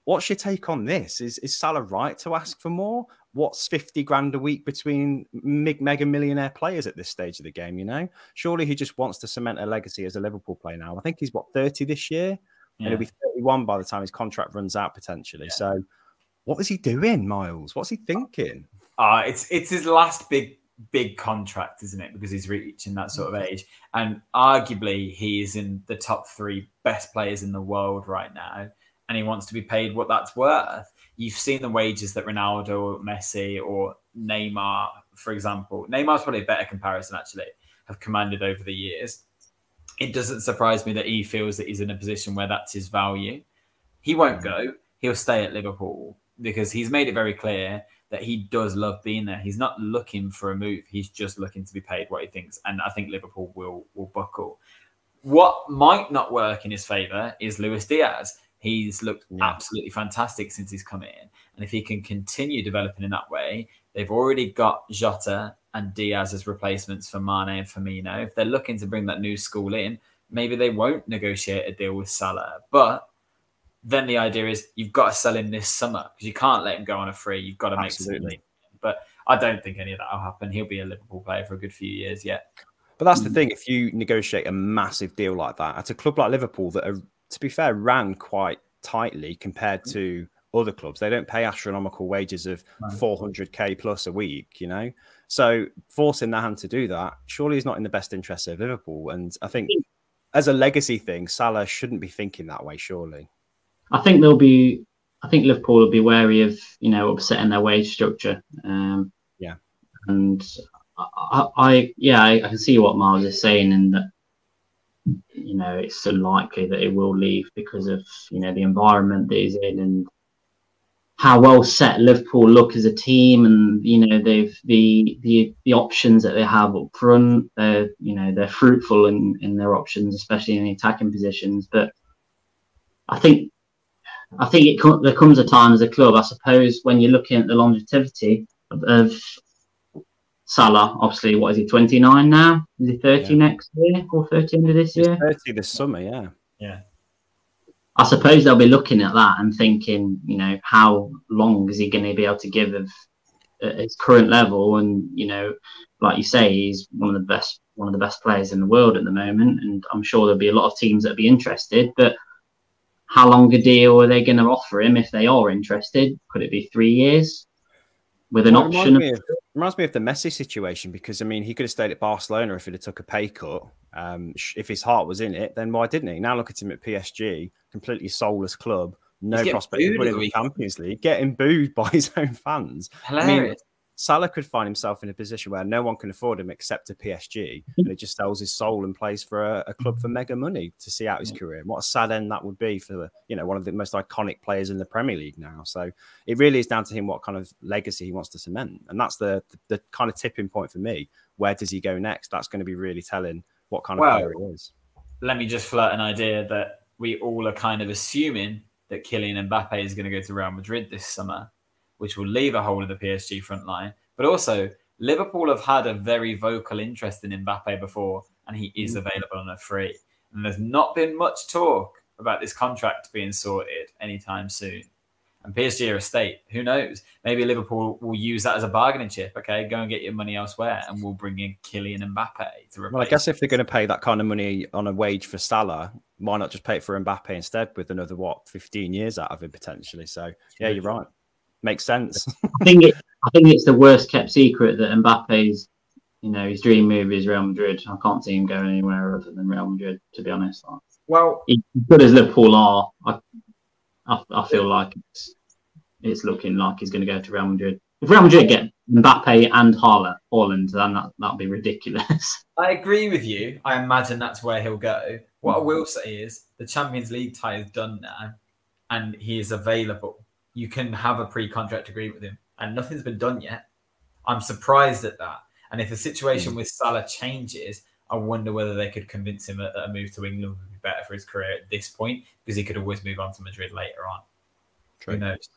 S1: what's your take on this? Is is Salah right to ask for more? What's fifty grand a week between mega millionaire players at this stage of the game? You know, surely he just wants to cement a legacy as a Liverpool player now. I think he's what thirty this year yeah. and he'll be 31 by the time his contract runs out potentially. Yeah. So, what is he doing, Myles? What's he thinking?
S2: Uh, it's it's his last big big contract, isn't it? Because he's reaching that sort of mm-hmm. age, and arguably he is in the top three best players in the world right now, and he wants to be paid what that's worth. You've seen the wages that Ronaldo, Messi, or Neymar, for example, Neymar's probably a better comparison actually, have commanded over the years it doesn't surprise me that he feels that he's in a position where that's his value. He won't mm. go. He'll stay at Liverpool because he's made it very clear that he does love being there. He's not looking for a move. He's just looking to be paid what he thinks. And I think Liverpool will will buckle. What might not work in his favour is Luis Diaz. He's looked yeah. absolutely fantastic since he's come in. And if he can continue developing in that way, they've already got Jota and Diaz as replacements for Mane and Firmino. If they're looking to bring that new school in, maybe they won't negotiate a deal with Salah. But then the idea is you've got to sell him this summer because you can't let him go on a free. You've got to make Absolutely. But I don't think any of that will happen. He'll be a Liverpool player for a good few years yet.
S1: But that's the hmm. thing. If you negotiate a massive deal like that at a club like Liverpool, that are, to be fair, ran quite tightly compared to other clubs, they don't pay astronomical wages of 400k plus a week, you know? So forcing their hand to do that surely is not in the best interest of Liverpool. And I think as a legacy thing, Salah shouldn't be thinking that way. Surely,
S3: I think they'll be. I think Liverpool will be wary of you know upsetting their wage structure. Um,
S1: yeah,
S3: and I, I yeah I, I, can see what Myles is saying, and that you know it's unlikely that it will leave because of you know the environment that he's in and how well set Liverpool look as a team, and you know they've the the the options that they have up front. They're you know they're fruitful in in their options, especially in the attacking positions. But I think I think it there comes a time as a club, I suppose, when you're looking at the longevity of, of Salah. Obviously, what is he? Twenty nine now? Is he thirty yeah. next year or thirty end of this
S1: He's
S3: year?
S1: Thirty this summer, yeah,
S2: yeah.
S3: I suppose they'll be looking at that and thinking, you know, how long is he going to be able to give of at his current level? And you know, like you say, he's one of the best one of the best players in the world at the moment, and I'm sure there'll be a lot of teams that'll be interested. But how long a deal are they going to offer him if they are interested? Could it be three years with an well, option?
S1: Reminds me, of, reminds me of the Messi situation because I mean he could have stayed at Barcelona if he'd have took a pay cut. Um, if his heart was in it, then why didn't he? Now look at him at PSG, completely soulless club, no prospect of winning the Champions League, getting booed (laughs) by his own fans.
S2: Hilarious. I mean,
S1: Salah could find himself in a position where no one can afford him except a PSG, mm-hmm. and he just sells his soul and plays for a, a club for mega money to see out his career. And what a sad end that would be for you know one of the most iconic players in the Premier League now. So it really is down to him what kind of legacy he wants to cement, and that's the the, the kind of tipping point for me. Where does he go next? That's going to be really telling what kind of well, player he is.
S2: Let me just flirt an idea that we all are kind of assuming that Kylian Mbappe is going to go to Real Madrid this summer which will leave a hole in the PSG front line. But also, Liverpool have had a very vocal interest in Mbappe before, and he is mm. available on a free. And there's not been much talk about this contract being sorted anytime soon. And PSG are a state. Who knows? Maybe Liverpool will use that as a bargaining chip. Okay, go and get your money elsewhere, and we'll bring in Kylian Mbappe to replace.
S1: Well, I guess if they're going to pay that kind of money on a wage for Salah, why not just pay it for Mbappe instead with another what, fifteen years out of him potentially? So yeah, you're right makes sense. (laughs)
S3: I think it, I think it's the worst kept secret that Mbappe's, you know, his dream move is Real Madrid. I can't see him going anywhere other than Real Madrid, to be honest.
S2: Well,
S3: as good as Liverpool are, I, I, I feel like it's it's looking like he's going to go to Real Madrid. If Real Madrid get Mbappe and Haaland, Haaland then that that'd be ridiculous. (laughs)
S2: I agree with you. I imagine that's where he'll go. What I will say is the Champions League tie is done now, and he is available you can have a pre-contract agreement with him, and nothing's been done yet. I'm surprised at that. And if the situation mm. with Salah changes, I wonder whether they could convince him that a move to England would be better for his career at this point because he could always move on to Madrid later on. True. Who knows?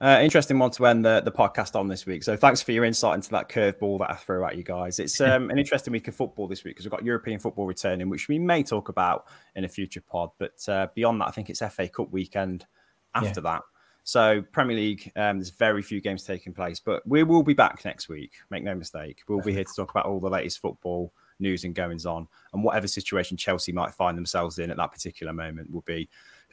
S1: Uh, interesting one to end the, the podcast on this week. So thanks for your insight into that curveball that I threw at you guys. It's (laughs) um, an interesting week of football this week because we've got European football returning, which we may talk about in a future pod. But uh, beyond that, I think it's FA Cup weekend after yeah. that. So Premier League, um, there's very few games taking place, but we will be back next week. Make no mistake, we'll be here to talk about all the latest football news and goings on, and whatever situation Chelsea might find themselves in at that particular moment, we'll be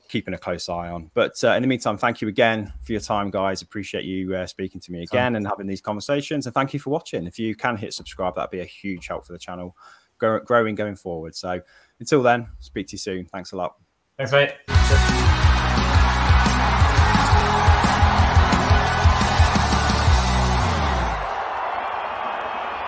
S1: keeping a close eye on. But uh, in the meantime, thank you again for your time, guys. Appreciate you uh, speaking to me again and having these conversations, and thank you for watching. If you can hit subscribe, that'd be a huge help for the channel growing going forward. So until then, speak to you soon. Thanks a lot.
S2: Thanks, mate.